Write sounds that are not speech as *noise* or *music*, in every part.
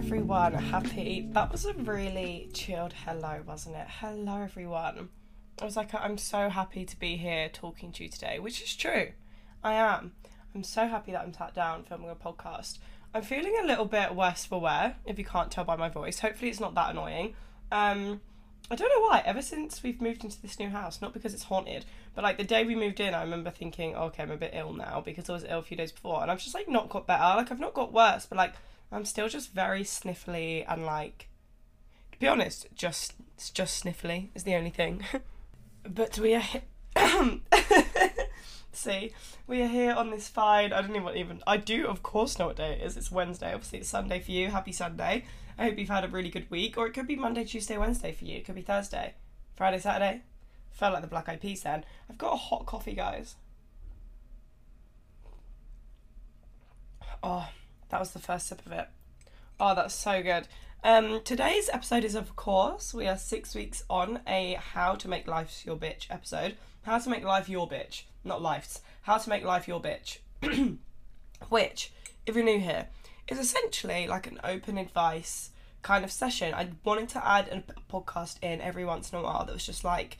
everyone. Happy. That was a really chilled hello, wasn't it? Hello, everyone. I was like, I'm so happy to be here talking to you today, which is true. I am. I'm so happy that I'm sat down filming a podcast. I'm feeling a little bit worse for wear, if you can't tell by my voice. Hopefully, it's not that annoying. Um, I don't know why. Ever since we've moved into this new house, not because it's haunted, but like the day we moved in, I remember thinking, okay, I'm a bit ill now because I was ill a few days before, and I've just like not got better. Like I've not got worse, but like I'm still just very sniffly and like, to be honest, just just sniffly is the only thing. *laughs* but we are. He- *coughs* See, we are here on this fine. I don't even even. I do, of course, know what day it is. It's Wednesday. Obviously, it's Sunday for you. Happy Sunday. I hope you've had a really good week, or it could be Monday, Tuesday, Wednesday for you. It could be Thursday, Friday, Saturday. Felt like the Black Eyed Peas then. I've got a hot coffee, guys. Oh, that was the first sip of it. Oh, that's so good. Um, today's episode is, of course, we are six weeks on a How to Make Life Your Bitch episode. How to Make Life Your Bitch, not Life's. How to Make Life Your Bitch. *clears throat* Which, if you're new here, is essentially like an open advice kind of session. I wanted to add a podcast in every once in a while that was just like,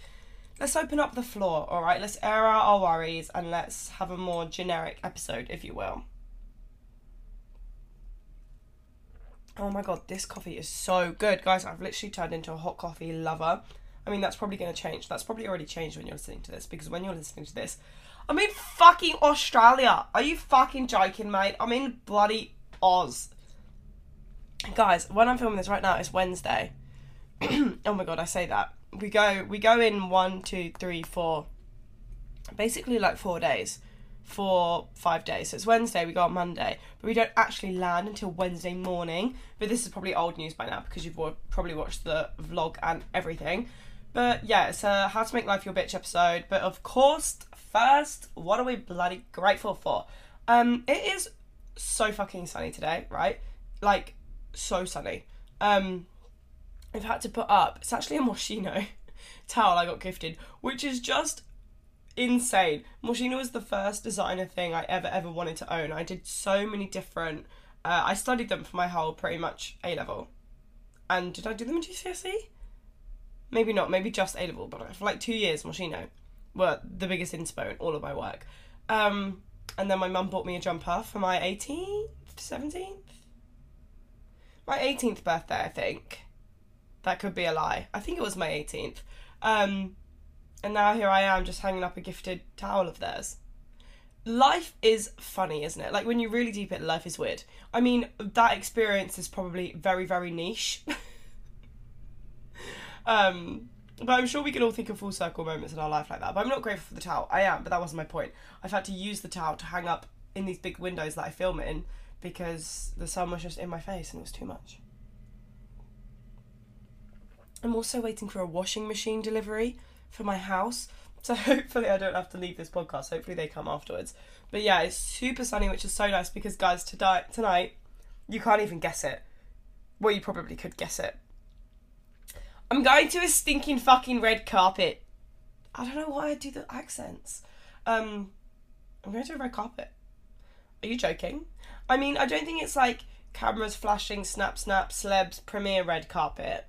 let's open up the floor, all right? Let's air out our worries and let's have a more generic episode, if you will. Oh my god, this coffee is so good. Guys, I've literally turned into a hot coffee lover. I mean, that's probably going to change. That's probably already changed when you're listening to this because when you're listening to this, I'm in fucking Australia. Are you fucking joking, mate? I'm in bloody Oz. Guys, when I'm filming this right now, it's Wednesday. *clears throat* oh my god, I say that. We go we go in one, two, three, four basically like four days for five days. So it's Wednesday, we go on Monday, but we don't actually land until Wednesday morning. But this is probably old news by now because you've probably watched the vlog and everything. But yeah, it's a How to Make Life Your Bitch episode. But of course, first, what are we bloody grateful for? Um, it is so fucking sunny today, right? Like, so sunny. Um, I've had to put up, it's actually a Moschino *laughs* towel I got gifted, which is just insane. Moschino was the first designer thing I ever ever wanted to own. I did so many different. Uh, I studied them for my whole pretty much A level, and did I do them in GCSE? Maybe not. Maybe just A level, but for like two years, Moschino were the biggest inspo in all of my work. Um, and then my mum bought me a jumper for my 18th, 17th, my 18th birthday, I think. That could be a lie. I think it was my 18th. Um, and now here I am just hanging up a gifted towel of theirs. Life is funny, isn't it? Like when you really deep it, life is weird. I mean, that experience is probably very, very niche. *laughs* um, but I'm sure we can all think of full circle moments in our life like that. But I'm not grateful for the towel. I am, but that wasn't my point. I've had to use the towel to hang up in these big windows that I film in because the sun was just in my face and it was too much. I'm also waiting for a washing machine delivery for my house. *laughs* So hopefully I don't have to leave this podcast. Hopefully they come afterwards. But yeah, it's super sunny, which is so nice because guys, tonight tonight you can't even guess it. Well, you probably could guess it. I'm going to a stinking fucking red carpet. I don't know why I do the accents. Um, I'm going to a red carpet. Are you joking? I mean, I don't think it's like cameras flashing, snap, snap, celebs, premiere red carpet.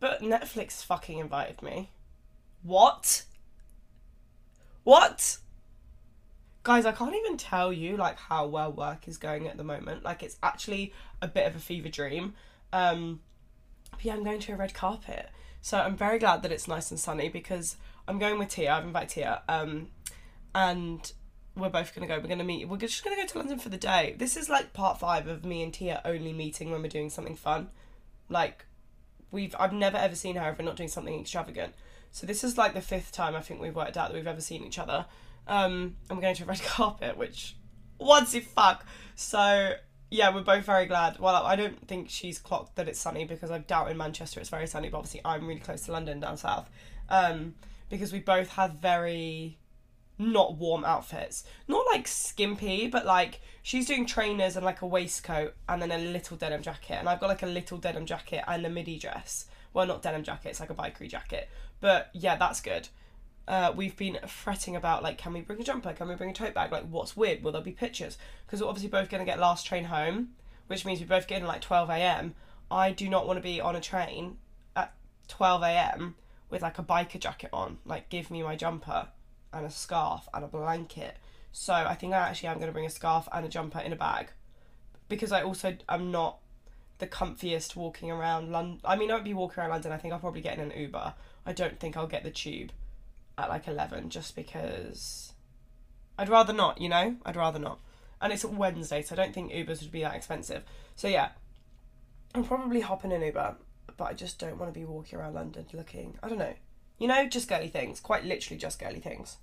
But Netflix fucking invited me. What? What? Guys, I can't even tell you like how well work is going at the moment. Like it's actually a bit of a fever dream. Um but yeah, I'm going to a red carpet. So I'm very glad that it's nice and sunny because I'm going with Tia. I've invited Tia. Um and we're both gonna go. We're gonna meet. We're just gonna go to London for the day. This is like part five of me and Tia only meeting when we're doing something fun. Like we've I've never ever seen her if we're not doing something extravagant. So this is like the fifth time I think we've worked out that we've ever seen each other. Um, and we're going to a red *laughs* carpet, which what the fuck? So yeah, we're both very glad. Well, I don't think she's clocked that it's sunny because I doubt in Manchester it's very sunny. But obviously, I'm really close to London down south, um, because we both have very not warm outfits. Not like skimpy, but like she's doing trainers and like a waistcoat and then a little denim jacket. And I've got like a little denim jacket and a midi dress. Well, not denim jacket, it's like a bikery jacket. But yeah, that's good. Uh, we've been fretting about like, can we bring a jumper? Can we bring a tote bag? Like, what's weird? Will there be pictures? Because we're obviously both going to get last train home. which means we both get in like 12 a.m. I do not want to be on a train at 12 a.m. with like a biker jacket on. Like, give me my jumper and a scarf and a blanket. So I think I actually am going to bring a scarf and a jumper in a bag because I also am not the comfiest walking around London. I mean, I won't be walking around London. I think I'll probably get in an Uber. I don't think I'll get the tube at like 11 just because I'd rather not, you know? I'd rather not. And it's Wednesday, so I don't think Ubers would be that expensive. So yeah, I'm probably hopping in an Uber, but I just don't want to be walking around London looking, I don't know. You know, just girly things. Quite literally just girly things.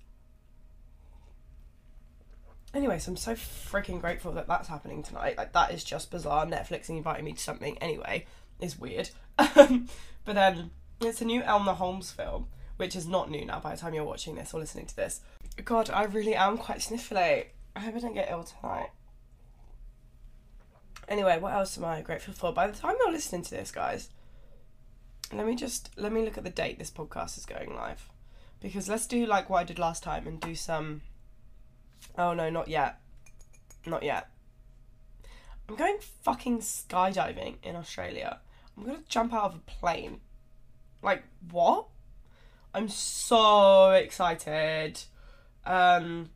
Anyway, so I'm so freaking grateful that that's happening tonight. Like, that is just bizarre. Netflix inviting me to something anyway is weird. *laughs* but then it's a new Enola Holmes film, which is not new now by the time you're watching this or listening to this. God, I really am quite sniffly. I hope I don't get ill tonight. Anyway, what else am I grateful for? By the time you're listening to this, guys, let me just let me look at the date this podcast is going live. Because let's do like what I did last time and do some Oh no, not yet. Not yet. I'm going fucking skydiving in Australia. I'm gonna jump out of a plane. Like, what? I'm so excited. Um,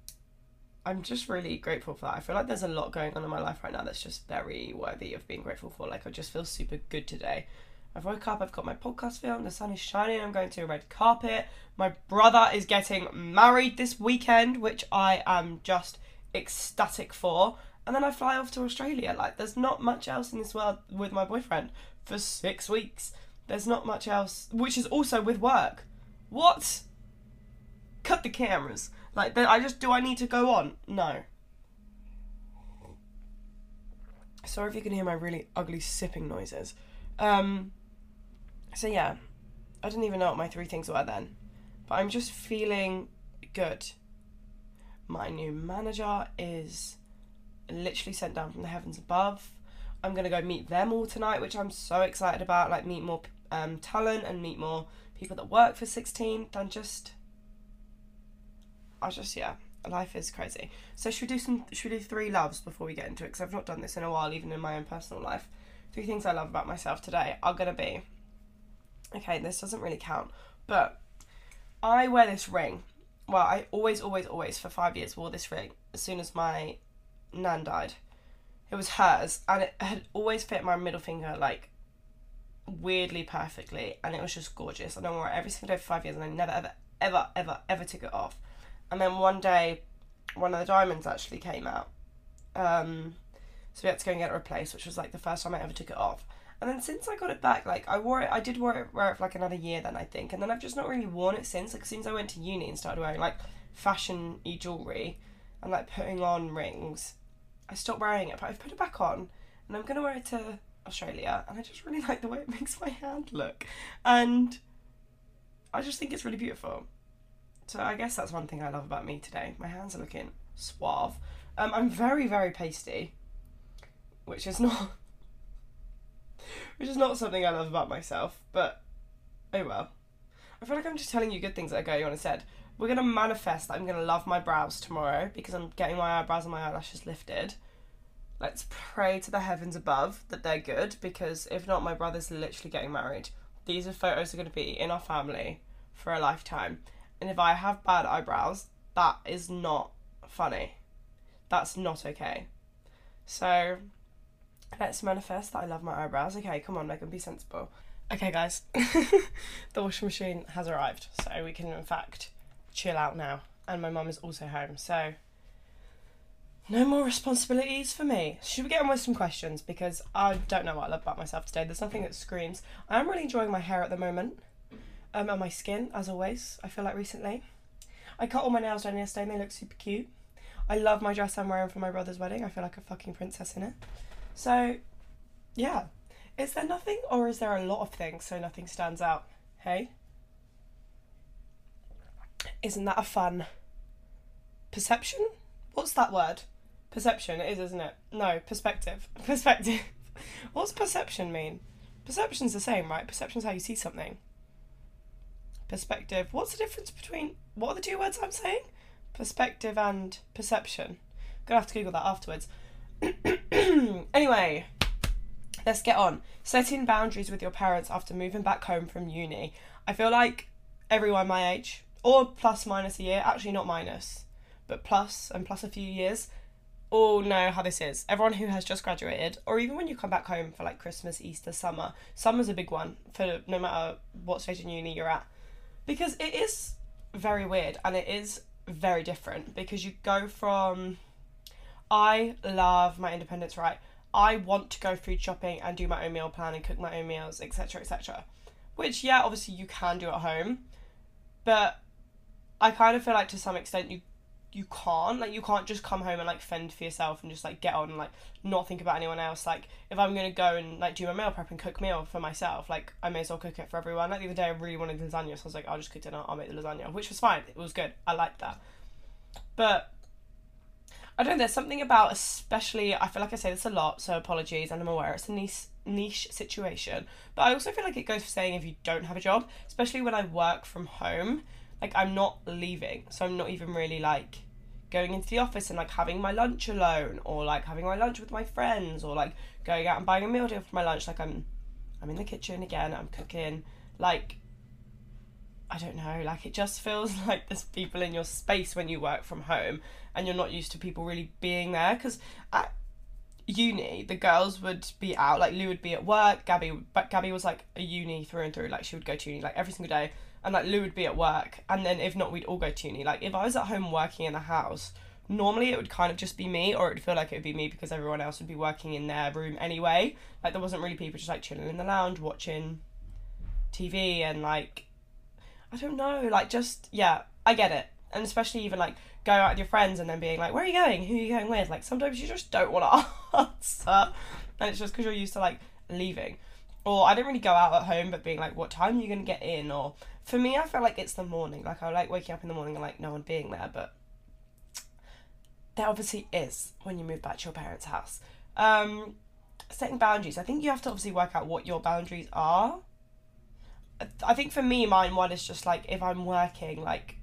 I'm just really grateful for that. I feel like there's a lot going on in my life right now that's just very worthy of being grateful for. Like, I just feel super good today. I've woke up, I've got my podcast filmed, the sun is shining, I'm going to a red carpet. My brother is getting married this weekend, which I am just ecstatic for. And then I fly off to Australia. Like, there's not much else in this world with my boyfriend for six weeks. There's not much else, which is also with work. What? Cut the cameras. Like, I just, do I need to go on? No. Sorry if you can hear my really ugly sipping noises. Um, so yeah, I didn't even know what my three things were then, but I'm just feeling good. My new manager is literally sent down from the heavens above. I'm gonna go meet them all tonight, which I'm so excited about. Like meet more um, talent and meet more people that work for 16 than just. I just yeah, life is crazy. So should we do some? Should we do three loves before we get into it? Because I've not done this in a while, even in my own personal life. Three things I love about myself today are gonna be okay, this doesn't really count, but I wear this ring. Well, I always, always, always for five years wore this ring as soon as my nan died. It was hers, and it had always fit my middle finger like weirdly perfectly, and it was just gorgeous. And I wore it every single day for five years, and I never, ever, ever, ever, ever took it off. And then one day, one of the diamonds actually came out. Um, so we had to go and get it replaced, which was like the first time I ever took it off. And then since I got it back, like I wore it, I did wear it, wear it for like another year then I think, and then I've just not really worn it since. Like since I went to uni and started wearing like fashion y jewelry and like putting on rings, I stopped wearing it. But I've put it back on, and I'm gonna wear it to Australia, and I just really *laughs* like the way it makes my hand look, and I just think it's really beautiful. So I guess that's one thing I love about me today. My hands are looking suave. Um, I'm very very pasty, which is *laughs* not which is not something I love about myself, but oh well. I feel like I'm just telling you good things that are going on instead. We're gonna manifest that I'm gonna love my brows tomorrow because I'm getting my eyebrows and my eyelashes lifted. Let's pray to the heavens above that they're good because if not, my brother's literally getting married. These are photos are gonna be in our family for a lifetime. And if I have bad eyebrows, that is not funny. That's not okay. So Let's manifest that I love my eyebrows. Okay, come on, Megan, be sensible. Okay, guys, *laughs* the washing machine has arrived, so we can in fact chill out now. And my mum is also home, so no more responsibilities for me. Should we get on with some questions? Because I don't know what I love about myself today. There's nothing that screams. I am really enjoying my hair at the moment, um, and my skin, as always. I feel like recently. I cut all my nails done yesterday, and they look super cute. I love my dress I'm wearing for my brother's wedding. I feel like a fucking princess in it. So, yeah. Is there nothing, or is there a lot of things so nothing stands out? Hey? Isn't that a fun perception? What's that word? Perception, it is, isn't it? No, perspective. *laughs* Perspective. What's perception mean? Perception's the same, right? Perception's how you see something. Perspective. What's the difference between what are the two words I'm saying? Perspective and perception. Gonna have to Google that afterwards. *coughs* anyway, let's get on. Setting boundaries with your parents after moving back home from uni. I feel like everyone my age, or plus minus a year, actually not minus, but plus and plus a few years, all know how this is. Everyone who has just graduated, or even when you come back home for like Christmas, Easter, summer, summer's a big one for no matter what stage in uni you're at. Because it is very weird and it is very different because you go from I love my independence right. I want to go food shopping and do my own meal plan and cook my own meals, etc. etc. Which yeah, obviously you can do at home. But I kind of feel like to some extent you you can't like you can't just come home and like fend for yourself and just like get on and like not think about anyone else like if i'm gonna go and like do my meal prep and cook meal for myself like i may as well cook it for everyone like the other day i really wanted lasagna so i was like i'll just cook dinner i'll make the lasagna which was fine it was good i liked that but i don't know there's something about especially i feel like i say this a lot so apologies and i'm aware it's a niche niche situation but i also feel like it goes for saying if you don't have a job especially when i work from home like I'm not leaving. So I'm not even really like going into the office and like having my lunch alone or like having my lunch with my friends or like going out and buying a meal deal for my lunch. Like I'm I'm in the kitchen again, I'm cooking. Like I don't know, like it just feels *laughs* like there's people in your space when you work from home and you're not used to people really being there because at uni the girls would be out like Lou would be at work Gabby but Gabby was like a uni through and through like she would go to uni like every single day and like Lou would be at work, and then if not, we'd all go to uni. Like if I was at home working in the house, normally it would kind of just be me, or it would feel like it would be me because everyone else would be working in their room anyway. Like there wasn't really people just like chilling in the lounge watching TV and like I don't know, like just yeah, I get it, and especially even like go out with your friends and then being like, where are you going? Who are you going with? Like sometimes you just don't want to *laughs* answer, and it's just because you're used to like leaving. Or I don't really go out at home, but being like, what time are you gonna get in? Or for me, I feel like it's the morning. Like I like waking up in the morning and like no one being there, but there obviously is when you move back to your parents' house. Um, setting boundaries. I think you have to obviously work out what your boundaries are. I think for me, mine one is just like if I'm working, like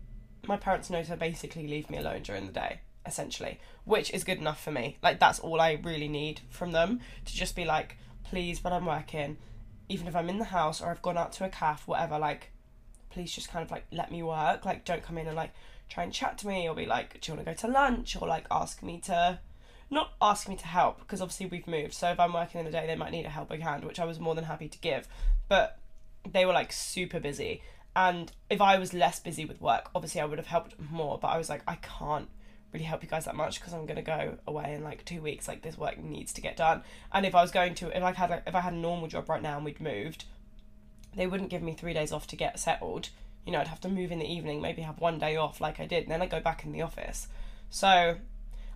my parents know to basically leave me alone during the day, essentially, which is good enough for me. Like that's all I really need from them to just be like, please, when I'm working, even if I'm in the house or I've gone out to a calf, whatever, like please just kind of like let me work. Like, don't come in and like try and chat to me or be like, do you want to go to lunch or like ask me to, not ask me to help because obviously we've moved. So if I'm working in the day, they might need a helping hand, which I was more than happy to give. But they were like super busy. And if I was less busy with work, obviously I would have helped more. But I was like, I can't really help you guys that much because I'm gonna go away in like two weeks. Like this work needs to get done. And if I was going to, if I had if I had a normal job right now and we'd moved, they wouldn't give me three days off to get settled. You know, I'd have to move in the evening, maybe have one day off like I did, and then I go back in the office. So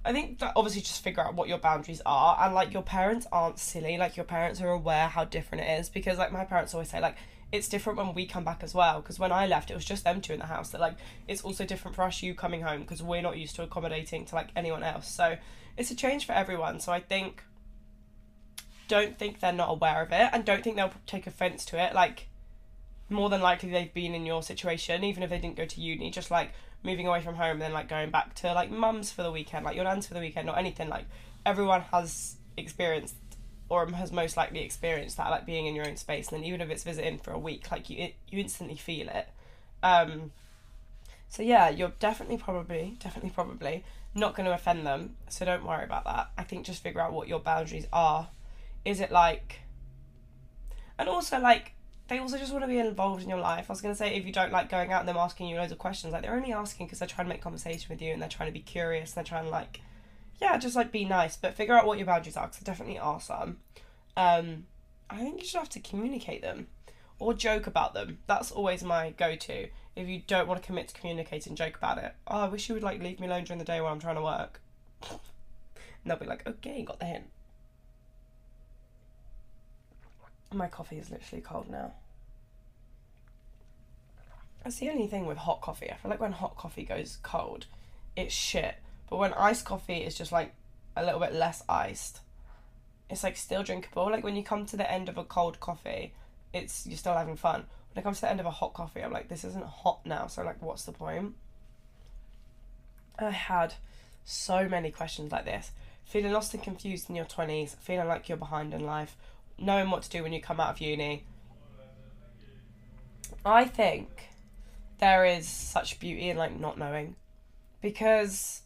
I think that obviously just figure out what your boundaries are and like your parents aren't silly, like your parents are aware how different it is because like my parents always say like it's different when we come back as well because when I left it was just them two in the house that like it's also different for us you coming home because we're not used to accommodating to like anyone else. So it's a change for everyone. So I think don't think they're not aware of it and don't think they'll take offense to it like more than likely they've been in your situation, even if they didn't go to uni, just like moving away from home and then like going back to like mum's for the weekend, like your nan's for the weekend or anything. Like everyone has experienced or has most likely experienced that, like being in your own space. And then even if it's visiting for a week, like you you instantly feel it. Um, so yeah, you're definitely probably definitely probably not going to offend them. So don't worry about that. I think just figure out what your boundaries are. Is it like, and also like they also just want to be involved in your life. I was going to say, if you don't like going out and them asking you loads of questions, like they're only asking because they're trying to make conversation with you and they're trying to be curious and they're trying to like, yeah, just like be nice, but figure out what your boundaries are because definitely are some. Um, I think you should have to communicate them or joke about them. That's always my go to. If you don't want to commit to communicating, joke about it. Oh, I wish you would like leave me alone during the day while I'm trying to work. and they'll be like, okay, got the hint. My coffee is literally cold now. That's the only thing with hot coffee. I feel like when hot coffee goes cold, it's shit. But when iced coffee is just like a little bit less iced, it's like still drinkable. Like when you come to the end of a cold coffee, it's you're still having fun. When it comes to the end of a hot coffee, I'm like, this isn't hot now, so like what's the point? I had so many questions like this. Feeling lost and confused in your twenties, feeling like you're behind in life, knowing what to do when you come out of uni. I think there is such beauty in like not knowing because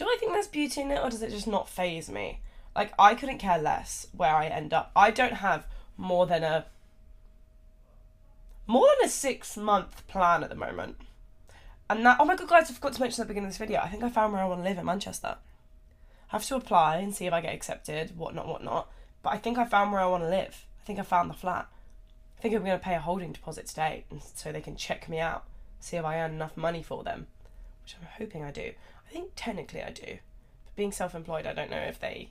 do I think there's beauty in it or does it just not phase me? Like I couldn't care less where I end up. I don't have more than a more than a six month plan at the moment. And that oh my god guys, I forgot to mention at the beginning of this video. I think I found where I want to live in Manchester. I have to apply and see if I get accepted, whatnot, whatnot. But I think I found where I want to live. I think I found the flat. I think I'm going to pay a holding deposit today so they can check me out, see if I earn enough money for them, which I'm hoping I do. I think technically I do. But being self-employed, I don't know if they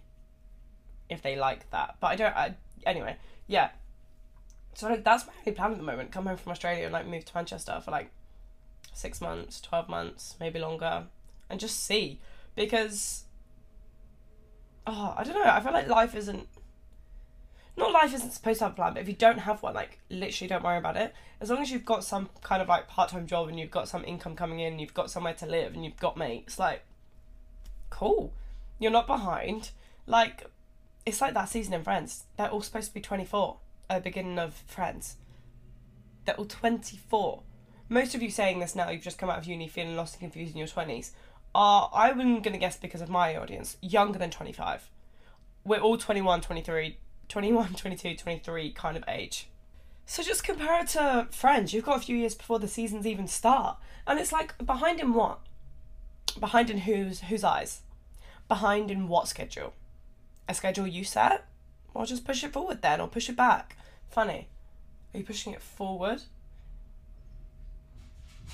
if they like that. But I don't. I, anyway, yeah. So like that's my only plan at the moment. Come home from Australia and like move to Manchester for like six months, twelve months, maybe longer, and just see because oh, I don't know. I feel like life isn't. Not life isn't supposed to have a plan, but if you don't have one, like literally don't worry about it. As long as you've got some kind of like part time job and you've got some income coming in, you've got somewhere to live and you've got mates, like cool. You're not behind. Like it's like that season in Friends. They're all supposed to be twenty four at the beginning of Friends. They're all twenty four. Most of you saying this now, you've just come out of uni feeling lost and confused in your twenties are, I'm going to guess because of my audience, younger than 25. We're all 21, 23, 21, 22, 23 kind of age. So just compare it to Friends. You've got a few years before the seasons even start. And it's like, behind in what? Behind in whose, whose eyes? Behind in what schedule? A schedule you set? Or just push it forward then, or push it back? Funny. Are you pushing it forward?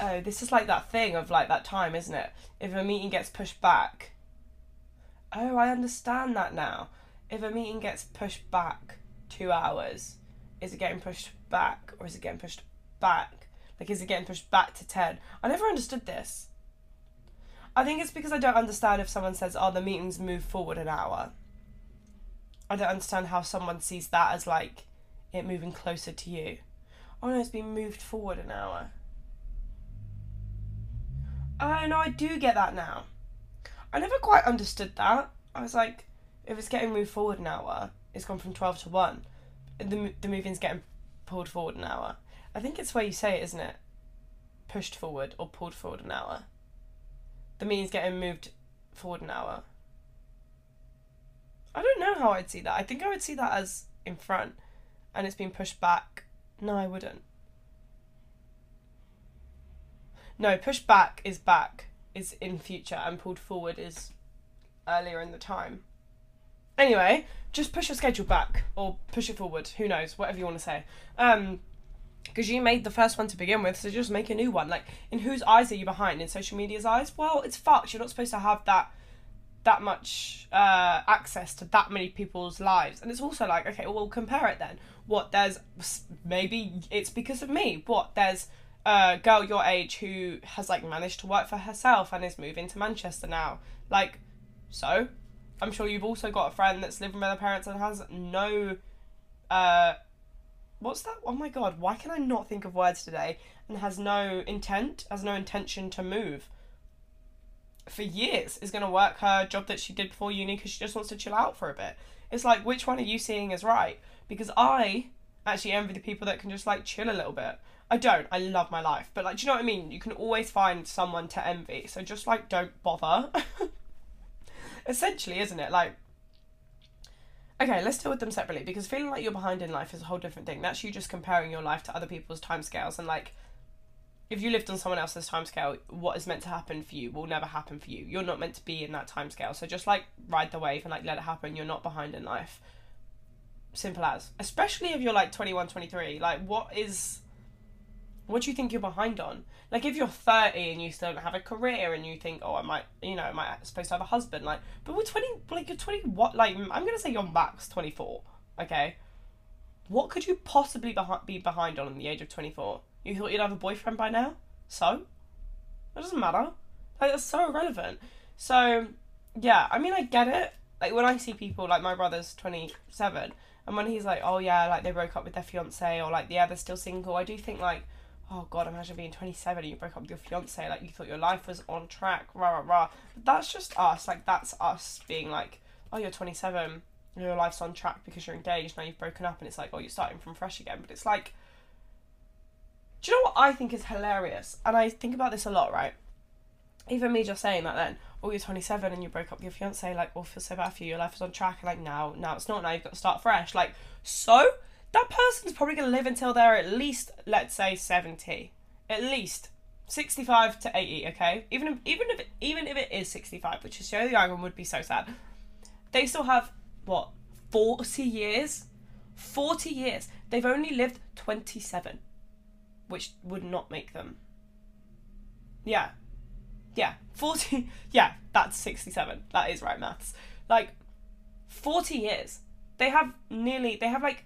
oh, this is like that thing of like that time, isn't it? If a meeting gets pushed back. Oh, I understand that now. If a meeting gets pushed back two hours, is it getting pushed back or is it getting pushed back? Like, is it getting pushed back to 10? I never understood this. I think it's because I don't understand if someone says, oh, the meeting's moved forward an hour. I don't understand how someone sees that as like it moving closer to you. Oh no, it's been moved forward an hour. Oh no, I do get that now. I never quite understood that. I was like, if it's getting moved forward an hour, it's gone from twelve to one. The the moving's getting pulled forward an hour. I think it's where you say it, isn't it? Pushed forward or pulled forward an hour. The meeting's getting moved forward an hour. I don't know how I'd see that. I think I would see that as in front, and it's been pushed back. No, I wouldn't. No, push back is back is in future and pulled forward is earlier in the time. Anyway, just push your schedule back or push it forward. Who knows? Whatever you want to say. Um, because you made the first one to begin with, so just make a new one. Like, in whose eyes are you behind? In social media's eyes? Well, it's fucked. You're not supposed to have that that much uh, access to that many people's lives. And it's also like, okay, well, compare it then. What there's maybe it's because of me. What there's a girl your age who has like managed to work for herself and is moving to Manchester now. Like, so I'm sure you've also got a friend that's living with their parents and has no uh what's that? Oh my god, why can I not think of words today? And has no intent, has no intention to move for years, is going to work her job that she did before uni because she just wants to chill out for a bit. It's like, which one are you seeing as right? Because I actually envy the people that can just like chill a little bit. I don't. I love my life. But like do you know what I mean? You can always find someone to envy. So just like don't bother. *laughs* Essentially, isn't it? Like Okay, let's deal with them separately because feeling like you're behind in life is a whole different thing. That's you just comparing your life to other people's timescales and like if you lived on someone else's timescale, what is meant to happen for you will never happen for you. You're not meant to be in that timescale. So just like ride the wave and like let it happen. You're not behind in life. Simple as. Especially if you're like 21, 23. Like what is what do you think you're behind on? Like if you're 30 and you still don't have a career and you think, oh, I might, you know, I might supposed to have a husband, like, but we're 20, like you're 20, what, like, I'm gonna say you're max 24, okay? What could you possibly be behind on in the age of 24? You thought you'd have a boyfriend by now? So? It doesn't matter. Like, that's so irrelevant. So, yeah, I mean, I get it. Like, when I see people, like, my brother's 27, and when he's like, oh, yeah, like, they broke up with their fiance, or, like, yeah, they're still single, I do think, like, oh god, imagine being 27 and you broke up with your fiance, like you thought your life was on track, rah rah rah. But that's just us, like that's us being like, oh, you're 27, your life's on track because you're engaged now you've broken up and it's like oh you're starting from fresh again. But it's like do you know what i think is hilarious? And i think about this a lot right? Even me just saying that then oh you're 27 and you broke up with your fiance like oh feel so bad for you your life is on track. And like now now it's not now you've got to start fresh. Like so that person's probably going to live until they're at least let's say 70 at least 65 to 80 okay? Even if even if even if it is 65 which is so the and would be so sad. They still have what 40 years? 40 years. They've only lived 27 which would not make them. Yeah. Yeah. 40 *laughs* yeah that's 67 that is right maths. Like 40 years. They have nearly they have like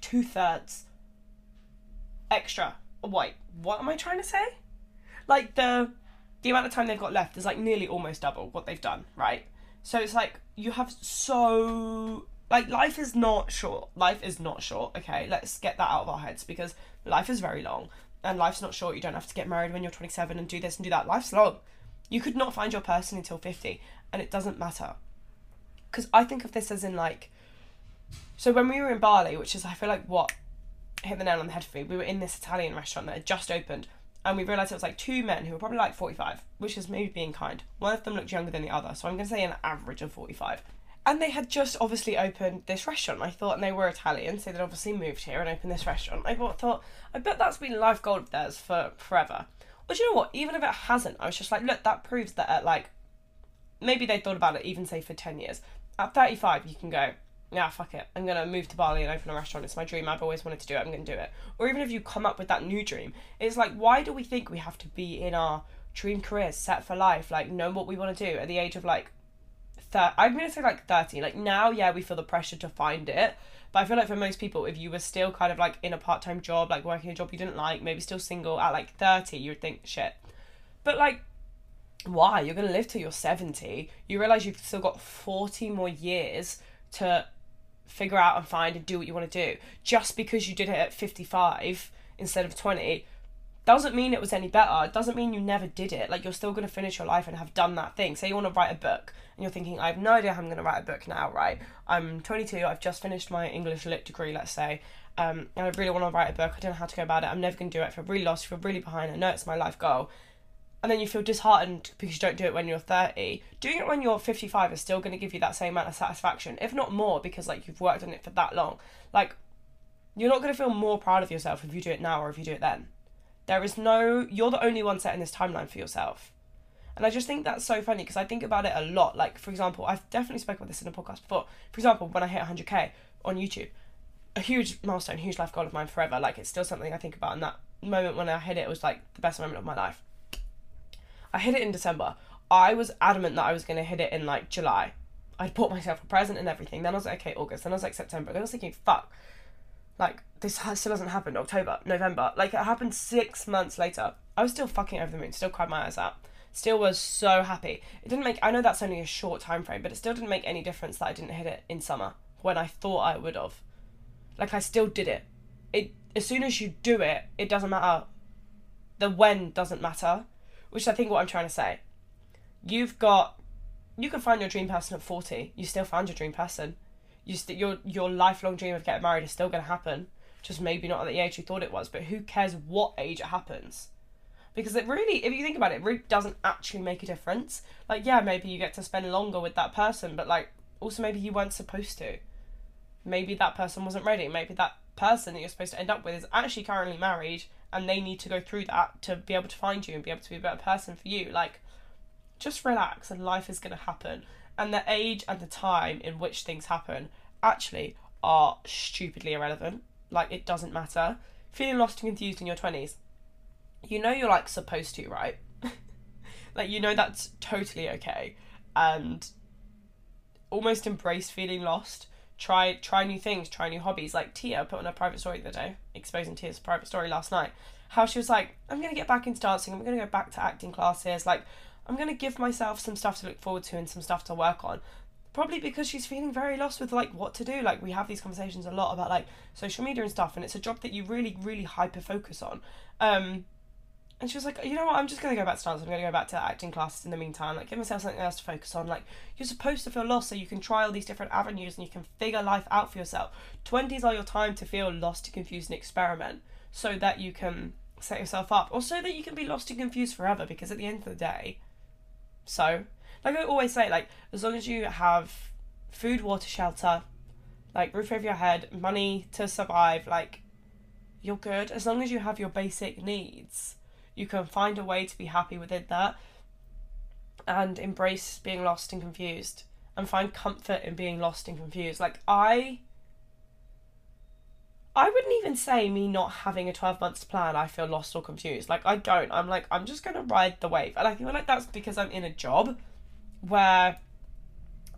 two-thirds extra wait what am i trying to say like the the amount of time they've got left is like nearly almost double what they've done right so it's like you have so like life is not short. Life is not short. Okay, let's get that out of our heads because life is very long and life's not short. You don't have to get married when you're 27 and do this and do that. Life's long. You could not find your person until 50 and it doesn't matter. Cuz I think of this as in like so when we were in Bali, which is I feel like what hit the nail on the head for me. We were in this Italian restaurant that had just opened and we realised it was like two men who were probably like 45, which is maybe being kind. One of them looked younger than the other, so I'm to say an average of 45. And they had just obviously opened this restaurant. I thought, and they were Italian, so they'd obviously moved here and opened this restaurant. I thought, I bet that's been life goal of theirs for forever. Well, you know what? Even if it hasn't, I was just like, look, that proves that at like, maybe they thought about it even say for 10 years. At 35, you can go, yeah, fuck it. I'm gonna move to Bali and open a restaurant. It's my dream. I've always wanted to do it. I'm gonna do it. Or even if you come up with that new dream, it's like, why do we think we have to be in our dream careers, set for life, like know what we want to do at the age of like, thir- I'm gonna say like 30. Like now, yeah, we feel the pressure to find it. But I feel like for most people, if you were still kind of like in a part time job, like working a job you didn't like, maybe still single at like 30, you would think, shit. But like, why? You're gonna live till you're 70. You realize you've still got 40 more years to figure out and find and do what you want to do. Just because you did it at 55 instead of 20 doesn't mean it was any better. It doesn't mean you never did it. Like you're still going to finish your life and have done that thing. Say you want to write a book and you're thinking, I have no idea how I'm going to write a book now, right? I'm 22, I've just finished my English lit degree, let's say, um, and I really want to write a book. I don't know how to go about it. I'm never going to do it. I feel really lost, I feel really behind. I know it's my life goal and then you feel disheartened because you don't do it when you're 30 doing it when you're 55 is still going to give you that same amount of satisfaction if not more because like you've worked on it for that long. Like you're not going to feel more proud of yourself if you do it now or if you do it then. There is no you're the only one setting this timeline for yourself. And i just think that's so funny because i think about it a lot. Like for example i've definitely spoken about this in a podcast before. For example when i hit 100k on youtube a huge milestone huge life goal of mine forever. Like it's still something i think about. And that moment when i hit it was like the best moment of my life I hit it in December. I was adamant that I was going to hit it in like July. I'd bought myself a present and everything. Then I was like, okay, August. Then I was like, September. Then I was thinking, fuck, like this still hasn't happened. October, November. Like it happened six months later. I was still fucking over the moon. Still cried my eyes out. Still was so happy. It didn't make. I know that's only a short time frame, but it still didn't make any difference that I didn't hit it in summer when I thought I would have. Like I still did it. It as soon as you do it, it doesn't matter. The when doesn't matter which is I think what I'm trying to say. You've got, you can find your dream person at 40. You still found your dream person. You st- your your lifelong dream of getting married is still going to happen. Just maybe not at the age you thought it was, but who cares what age it happens? Because it really, if you think about it, it really doesn't actually make a difference. Like, yeah, maybe you get to spend longer with that person, but like, also maybe you weren't supposed to. Maybe that person wasn't ready. Maybe that person that you're supposed to end up with is actually currently married and they need to go through that to be able to find you and be able to be a better person for you. Like, just relax and life is going to happen. And the age and the time in which things happen actually are stupidly irrelevant. Like, it doesn't matter. Feeling lost and confused in your 20s, you know you're like supposed to, right? *laughs* like, you know that's totally okay. And almost embrace feeling lost try try new things, try new hobbies. Like Tia put on a private story the other day, exposing Tia's private story last night. How she was like, I'm gonna get back into dancing. I'm gonna go back to acting classes. Like, I'm gonna give myself some stuff to look forward to and some stuff to work on. Probably because she's feeling very lost with like what to do. Like we have these conversations a lot about like social media and stuff, and it's a job that you really, really hyper focus on. Um, And she was like, you know what, I'm just to go back to dance. I'm to go back to acting classes in the meantime. Like, give myself something else to focus on. Like, you're supposed to feel lost so you can try all these different avenues and you can figure life out for yourself. 20s are your time to feel lost, to confused, and experiment so that you can set yourself up or so that you can be lost and confused forever because at the end of the day, so, like I always say, like, as long as you have food, water, shelter, like roof over your head, money to survive, like, you're good. As long as you have your basic needs you can find a way to be happy within that and embrace being lost and confused and find comfort in being lost and confused. Like I I wouldn't even say me not having a 12 months plan, I feel lost or confused. Like, I don't. I'm like, I'm just going to ride the wave. And I feel like that's because I'm in a job where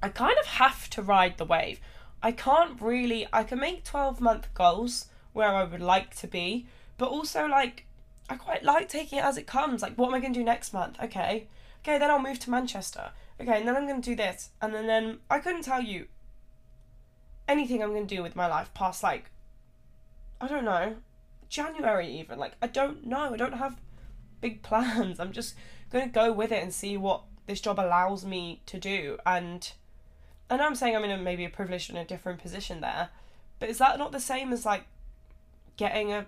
I kind of have to ride the wave. I can't really, I can make 12 month goals where I would like to be, but also, like, I quite like taking it as it comes. Like, what am I going to do next month? Okay. Okay, then I'll move to Manchester. Okay, and then I'm going to do this. And then, then I couldn't tell you anything I'm going to do with my life past, like, I don't know, January even. Like, I don't know. I don't have big *laughs* plans. I'm just going to go with it and see what this job allows me to do. And I know I'm saying I'm in a, maybe a privileged and a different position there, but is that not the same as, like, getting a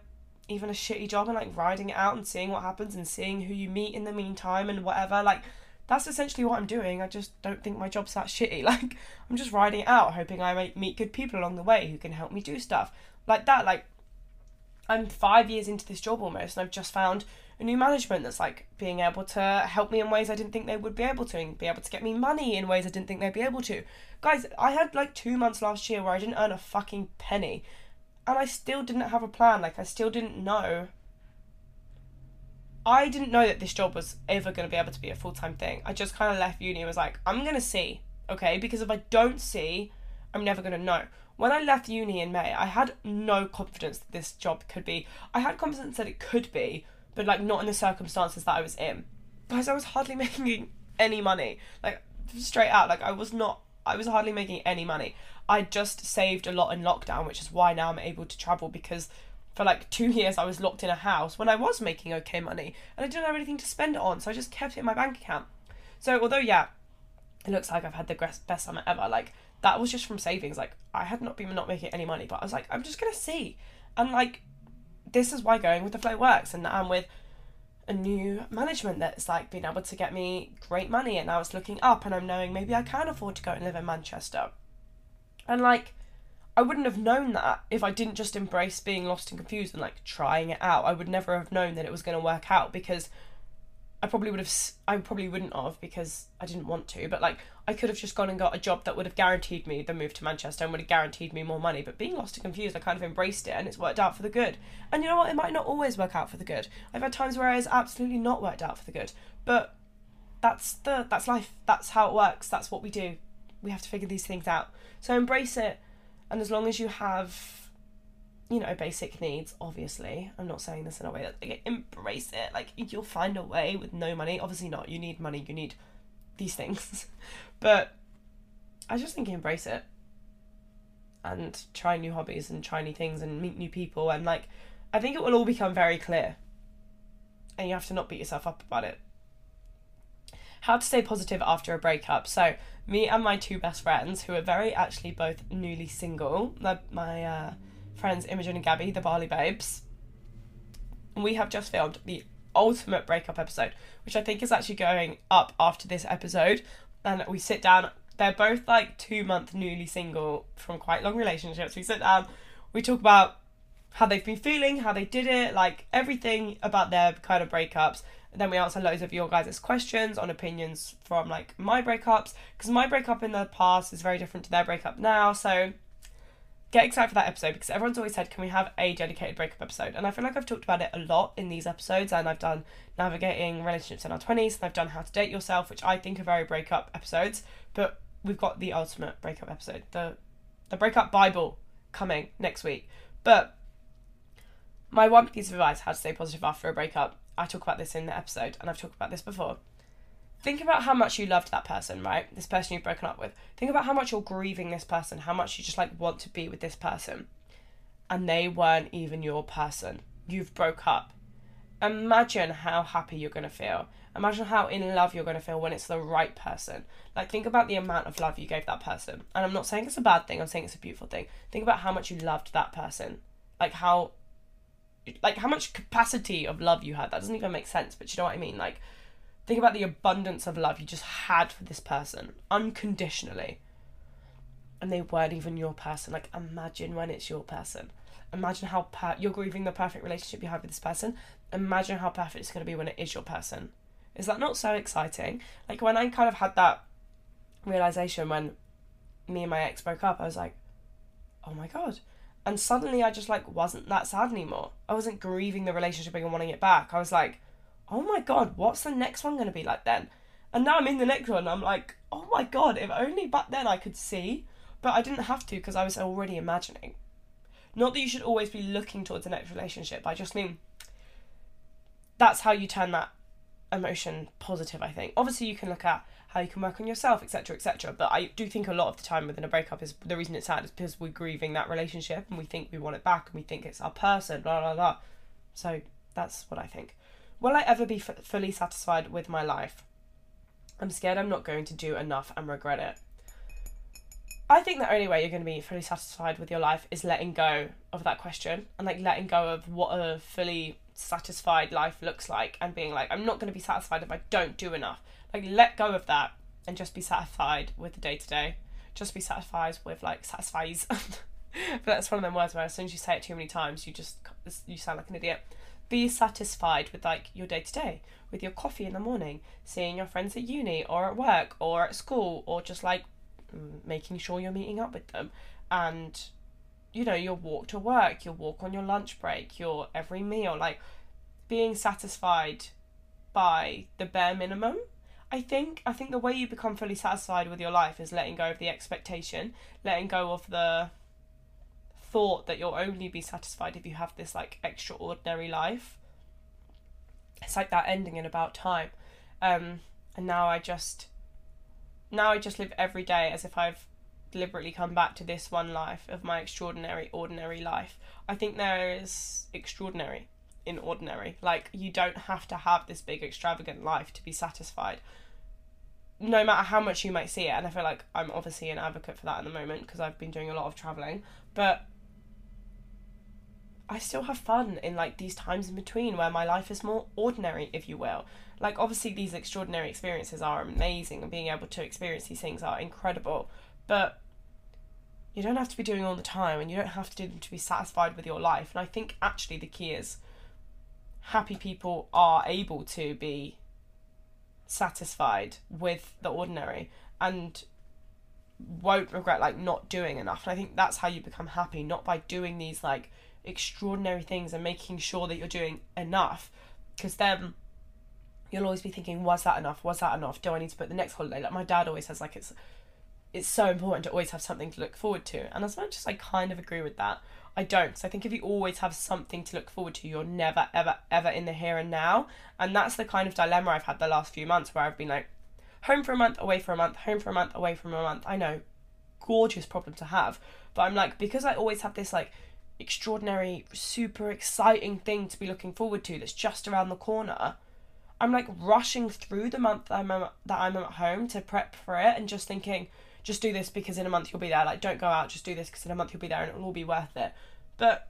even a shitty job and like riding it out and seeing what happens and seeing who you meet in the meantime and whatever. Like that's essentially what I'm doing. I just don't think my job's that shitty. *laughs* Like I'm just riding it out, hoping I might meet good people along the way who can help me do stuff like that. Like I'm five years into this job almost, and I've just found a new management that's like being able to help me in ways I didn't think they would be able to, and be able to get me money in ways I didn't think they'd be able to. Guys, I had like two months last year where I didn't earn a fucking penny and I still didn't have a plan. Like, I still didn't know. I didn't know that this job was ever going to be able to be a full time thing. I just kind of left uni and was like, I'm going to see, okay? Because if I don't see, I'm never going to know. When I left uni in May, I had no confidence that this job could be. I had confidence that it could be, but like not in the circumstances that I was in. Guys, I was hardly *laughs* making any money. Like, straight out, like, I was not, I was hardly making any money. I just saved a lot in lockdown, which is why now I'm able to travel because for like two *laughs* years I was locked in a house when I was making okay money and I didn't have anything to spend it on, so I just kept it in my bank account. So although yeah, it looks like I've had the best summer ever, like that was just from savings. Like I had not been not making any money, but I was like, I'm just gonna see, and like this is why going with the flow works, and I'm with a new management that's like been able to get me great money, and now it's looking up, and I'm knowing maybe I can afford to go and live in Manchester and like, I wouldn't have known that if I didn't just embrace being lost and confused and like trying it out. I would never have known that it was going to work out because I probably would have, I probably wouldn't have because I didn't want to. But like, I could have just gone and got a job that would have guaranteed me the move to Manchester and would have guaranteed me more money. But being lost and confused, I kind of embraced it and it's worked out for the good. And you know what? It might not always work out for the good. I've had times where it has absolutely not worked out for the good. But that's the that's life. That's how it works. That's what we do. We have to figure these things out. So embrace it, and as long as you have, you know, basic needs, obviously, I'm not saying this in a way that like, embrace it. Like you'll find a way with no money. Obviously not. You need money. You need these things, *laughs* but I just think embrace it and try new hobbies and try new things and meet new people and like I think it will all become very clear. And you have to not beat yourself up about it. How to stay positive after a breakup. So me and my two best friends, who are very actually both newly single, my, my uh, friends Imogen and Gabby, the Bali Babes, we have just filmed the ultimate breakup episode, which I think is actually going up after this episode. And we sit down, they're both like two month newly single from quite long relationships. We sit down, we talk about how they've been feeling, how they did it, like everything about their kind of breakups then we answer loads of your guys' questions on opinions from like my breakups because my breakup in the past is very different to their breakup now. So get excited for that episode because everyone's always said, can we have a dedicated breakup episode? And I feel like I've talked about it a lot in these episodes, and I've done navigating relationships in our 20s, and I've done how to date yourself, which I think are very breakup episodes. But we've got the ultimate breakup episode, the the breakup Bible coming next week. But my one piece of advice how to stay positive after a breakup I talk about this in the episode, and I've talked about this before. Think about how much you loved that person, right? This person you've broken up with. Think about how much you're grieving this person, how much you just like want to be with this person. And they weren't even your person. You've broke up. imagine how happy you're going to feel. Imagine how in love you're going to feel when it's the right person. Like, think about the amount of love you gave that person. And I'm not saying it's a bad thing, I'm saying it's a beautiful thing. Think about how much you loved that person. Like, how. Like, how much capacity of love you had. That doesn't even make sense, but you know what I mean? Like, think about the abundance of love you just had for this person, unconditionally. And they weren't even your person. Like, imagine when it's your person imagine how per- you're grieving the perfect relationship you have with this person imagine how perfect it's going to be when it is your person is that not so exciting? Like when I kind of had that realization when me and my ex broke up, I was like, oh my god. And suddenly I just like wasn't that sad anymore. I wasn't grieving the relationship and wanting it back. I was like, oh my god, what's the next one gonna be like then? And now I'm in the next one. I'm like, oh my god, if only back then I could see. But I didn't have to because I was already imagining. Not that you should always be looking towards the next relationship. I just mean that's how you turn that emotion positive, I think. Obviously, you can look at how you can work on yourself, etc., etc. But I do think a lot of the time within a breakup is the reason it's sad is because we're grieving that relationship and we think we want it back and we think it's our person, blah, blah, blah. So that's what I think. Will I ever be f- fully satisfied with my life? I'm scared I'm not going to do enough and regret it. I think the only way you're going to be fully satisfied with your life is letting go of that question and like letting go of what a fully satisfied life looks like and being like i'm not going to be satisfied if i don't do enough like let go of that and just be satisfied with the day to day just be satisfied with like satisfies. *laughs* But that's one of them words where as soon as you say it too many times you just you sound like an idiot. Be satisfied with like your day to day with your coffee in the morning seeing your friends at uni or at work or at school or just like making sure you're meeting up with them. And you know, your walk to work, your walk on your lunch break, your every meal, like being satisfied by the bare minimum. I think I think the way you become fully satisfied with your life is letting go of the expectation, letting go of the thought that you'll only be satisfied if you have this like extraordinary life. It's like that ending in about time. Um and now I just now I just live every day as if I've deliberately come back to this one life of my extraordinary, ordinary life. I think there is extraordinary in ordinary. Like, you don't have to have this big, extravagant life to be satisfied. No matter how much you might see it, and I feel like I'm obviously an advocate for that at the moment because I've been doing a lot of traveling, but I still have fun in like these times in between where my life is more ordinary, if you will. Like, obviously, these extraordinary experiences are amazing, and being able to experience these things are incredible, but you don't have to be doing all the time and you don't have to do them to be satisfied with your life. And I think actually the key is happy people are able to be satisfied with the ordinary and won't regret like not doing enough. And I think that's how you become happy, not by doing these like extraordinary things and making sure that you're doing enough. Because then you'll always be thinking, was that enough? Was that enough? Do I need to put the next holiday? Like my dad always says, like it's it's so important to always have something to look forward to. And as much as I kind of agree with that, I don't. So I think if you always have something to look forward to, you're never, ever, ever in the here and now. And that's the kind of dilemma I've had the last few months where I've been like, home for a month, away for a month, home for a month, away from a month. I know, gorgeous problem to have. But I'm like, because I always have this like extraordinary, super exciting thing to be looking forward to that's just around the corner. I'm like rushing through the month that I'm that I'm at home to prep for it and just thinking, just do this because in a month you'll be there. Like, don't go out, just do this because in a month you'll be there and it'll all be worth it. But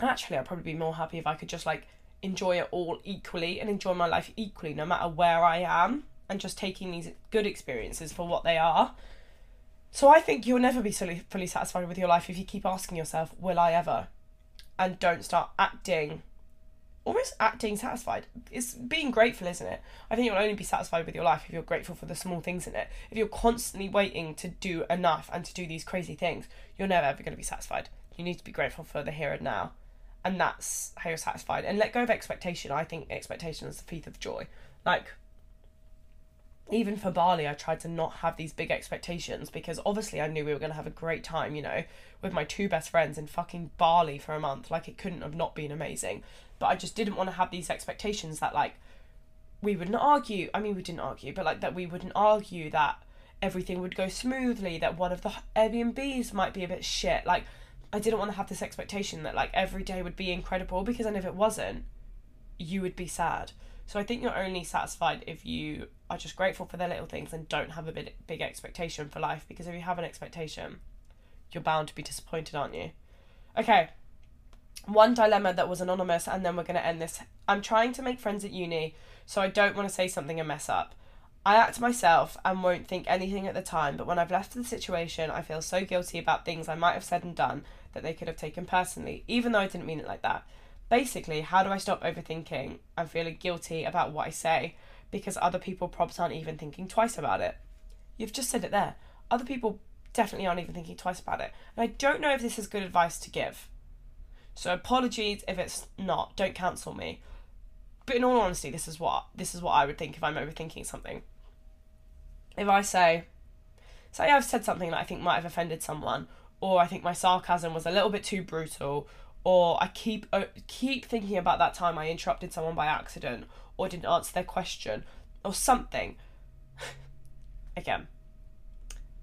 actually, I'd probably be more happy if I could just like enjoy it all equally and enjoy my life equally, no matter where I am, and just taking these good experiences for what they are. So I think you'll never be fully, fully satisfied with your life if you keep asking yourself, will I ever? And don't start acting almost acting satisfied. It's being grateful, isn't it? I think you'll only be satisfied with your life if you're grateful for the small things in it. If you're constantly waiting to do enough and to do these crazy things, you're never ever going to be satisfied. You need to be grateful for the here and now. And that's how you're satisfied. And let go of expectation. I think expectation is the thief of joy. Like, even for Bali, I tried to not have these big expectations because obviously I knew we were going to have a great time, you know, with my two best friends in fucking Bali for a month. Like, it couldn't have not been amazing but I just didn't want to have these expectations that like we wouldn't argue. I mean, we didn't argue, but like that we wouldn't argue that everything would go smoothly, that one of the Airbnbs might be a bit shit. Like, I didn't want to have this expectation that like every day would be incredible because then if it wasn't, you would be sad. So I think you're only satisfied if you are just grateful for the little things and don't have a big, big expectation for life. Because if you have an expectation, you're bound to be disappointed, aren't you? Okay. One dilemma that was anonymous, and then we're going to end this. I'm trying to make friends at uni, so I don't want to say something and mess up. I act myself and won't think anything at the time, but when I've left the situation, I feel so guilty about things I might have said and done that they could have taken personally, even though I didn't mean it like that. Basically, how do I stop overthinking and feeling guilty about what I say because other people probably aren't even thinking twice about it? You've just said it there. Other people definitely aren't even thinking twice about it. And I don't know if this is good advice to give. So apologies if it's not. Don't cancel me. But in all honesty, this is what this is what I would think if I'm overthinking something. If I say, say I've said something that I think might have offended someone, or I think my sarcasm was a little bit too brutal, or I keep uh, keep thinking about that time I interrupted someone by accident, or didn't answer their question, or something. *sighs* Again,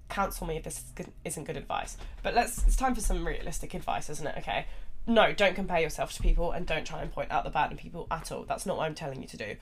cancel me if this isn't good advice. But let's. It's time for some realistic advice, isn't it? Okay. No, don't compare yourself to people, and don't try and point out the bad in people at all. That's not what I'm telling you to do.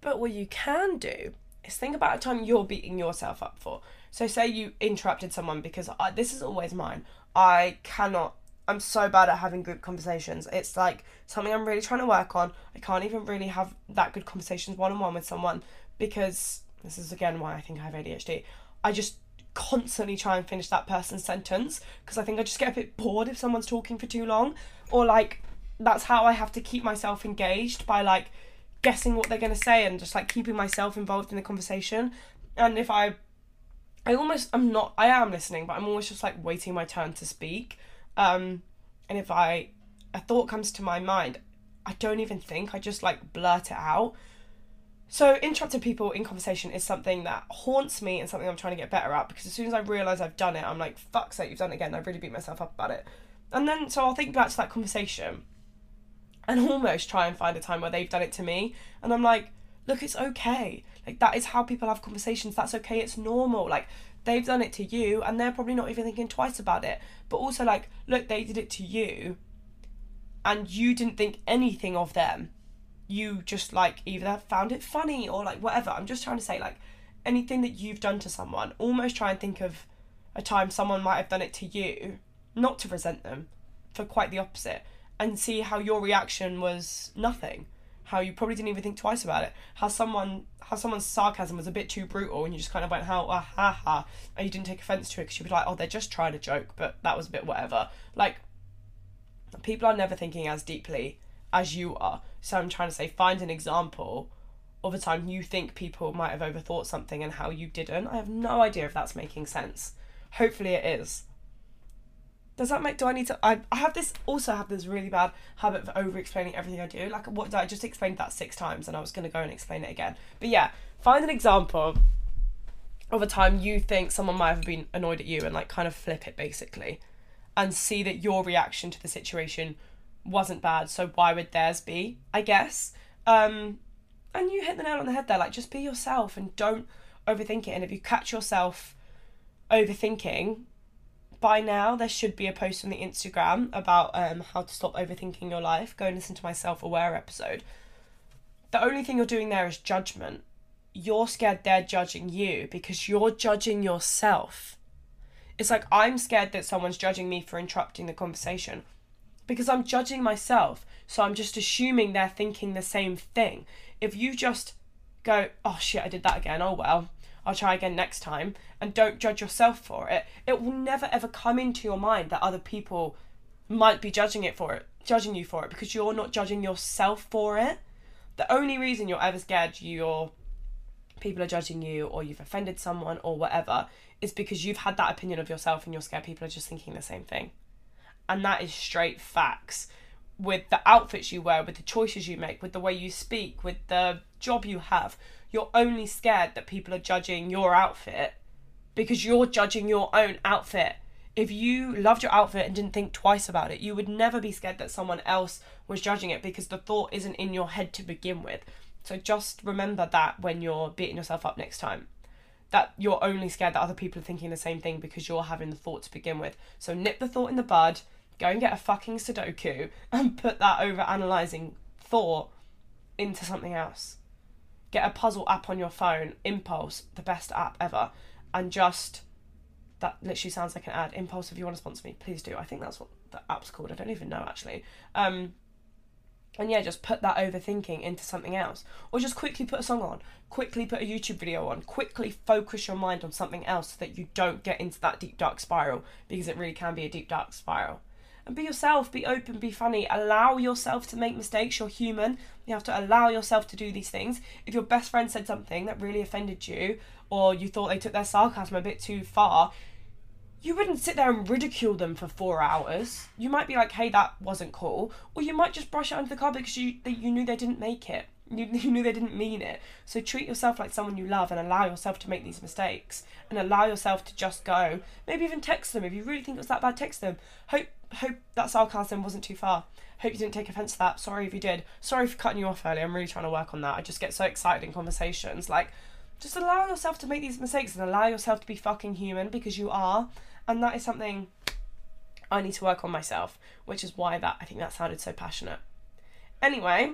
But what you can do is think about a time you're beating yourself up for. So, say you interrupted someone because I, this is always mine. I cannot. I'm so bad at having group conversations. It's like something I'm really trying to work on. I can't even really have that good conversations one on one with someone because this is again why I think I have ADHD. I just constantly try and finish that person's sentence because I think I just get a bit bored if someone's talking for too long. Or like that's how I have to keep myself engaged by like guessing what they're going to say and just like keeping myself involved in the conversation. And if I I almost I'm not I am listening, but I'm always just like waiting my turn to speak. Um and if I a thought comes to my mind, I don't even think, I just like blurt it out. So interrupting people in conversation is something that haunts me and something I'm trying to get better at because as soon as I realise I've done it, I'm like, fuck's sake, you've done it again. I've really beat myself up about it. And then so I'll think back to that conversation and *laughs* almost try and find a time where they've done it to me. And I'm like, look, it's okay. Like, that is how people have conversations. That's okay. It's normal. Like, they've done it to you and they're probably not even thinking twice about it. But also, like, look, they did it to you and you didn't think anything of them. You just, like, either found it funny or, like, whatever. I'm just trying to say, like, anything that you've done to someone, almost try and think of a time someone might have done it to you, not to resent them, for quite the opposite and see how your reaction was nothing how you probably didn't even think twice about it. How someone how someone's sarcasm was a bit too brutal and you just kind of went how ah, ha ha and you didn't take offense to it because you were like oh they're just trying to joke but that was a bit whatever. Like people are never thinking as deeply as you are. So i'm trying to say find an example of a time you think people might have overthought something and how you didn't. I have no idea if that's making sense. Hopefully it is does that make? Do I need to? I, I have this. Also, have this really bad habit of over explaining everything I do. Like, what did I just explained that six times, and I was going to go and explain it again. But yeah, find an example of a time you think someone might have been annoyed at you, and like kind of flip it basically, and see that your reaction to the situation wasn't bad. So why would theirs be? I guess. Um, and you hit the nail on the head there. Like, just be yourself and don't overthink it. And if you catch yourself overthinking by now there should be a post on the Instagram about um, how to stop overthinking your life. Go and listen to my self aware episode. The only thing you're doing there is judgment. You're scared they're judging you because you're judging yourself. It's like I'm scared that someone's judging me for interrupting the conversation because I'm judging myself. So I'm just assuming they're thinking the same thing. If you just go, oh shit, I did that again, oh well, I'll try again next time, and don't judge yourself for it, it will never ever come into your mind that other people might be judging it for it, judging you for it, because you're not judging yourself for it. The only reason you're ever scared you're people are judging you or you've offended someone or whatever is because you've had that opinion of yourself and you're scared people are just thinking the same thing. And that is straight facts. With the outfits you wear, with the choices you make, with the way you speak, with the job you have, you're only scared that people are judging your outfit because you're judging your own outfit. If you loved your outfit and didn't think twice about it, you would never be scared that someone else was judging it because the thought isn't in your head to begin with. So just remember that when you're beating yourself up next time. That you're only scared that other people are thinking the same thing because you're having the thought to begin with. So nip the thought in the bud, go and get a fucking Sudoku *laughs* and put that over analysing thought into something else. Get a puzzle app on your phone, Impulse, the best app ever, and just that literally sounds like an ad. Impulse, if you want to sponsor me, please do. I think that's what the app's called. I don't even know actually. Um, and yeah, just put that overthinking into something else. Or just quickly put a song on, quickly put a YouTube video on, quickly focus your mind on something else so that you don't get into that deep dark spiral because it really can be a deep dark spiral. And be yourself, be open, be funny. Allow yourself to make mistakes. You're human. You have to allow yourself to do these things. If your best friend said something that really offended you, or you thought they took their sarcasm a bit too far, you wouldn't sit there and ridicule them for four hours. You might be like, "Hey, that wasn't cool," or you might just brush it under the carpet because you you knew they didn't make it. You, *laughs* you knew they didn't mean it. So treat yourself like someone you love and allow yourself to make these mistakes and allow yourself to just go. Maybe even text them if you really think it was that bad. Text them. Hope hope that sarcasm wasn't too far. Hope you didn't take offense to that. Sorry if you did. Sorry for cutting you off earlier. I'm really trying to work on that. I just get so excited in conversations. Like, just allow yourself to make these mistakes and allow yourself to be fucking human because you are and that is something I need to work on myself, which is why that I think that sounded so passionate. Anyway,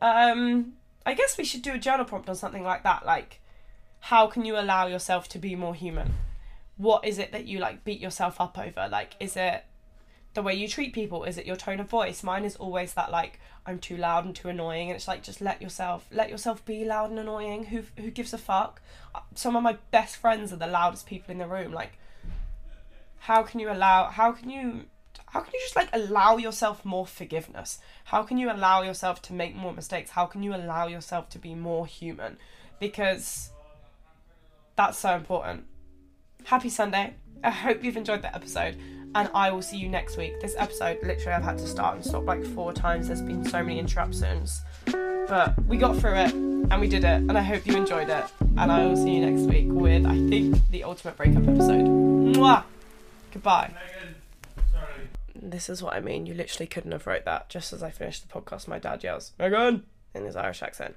um, I guess we should do a journal prompt on something like that. Like, how can you allow yourself to be more human? What is it that you like beat yourself up over? Like, is it the way you treat people? Is it your tone of voice? Mine is always that like I'm too loud and too annoying, and it's like just let yourself let yourself be loud and annoying. Who who gives a fuck? Uh, some of my best friends are the loudest people in the room. Like how can you allow how can you how can you just like allow yourself more forgiveness how can you allow yourself to make more mistakes how can you allow yourself to be more human because that's so important happy sunday i hope you've enjoyed the episode and i will see you next week this episode literally i've had to start and stop like four times there's been so many interruptions but we got through it and we did it and i hope you enjoyed it and i will see you next week with i think the ultimate breakup episode Mwah! Goodbye. This is what I mean. You literally couldn't have wrote that. Just as I finished the podcast, my dad yells, Megan! in his Irish accent.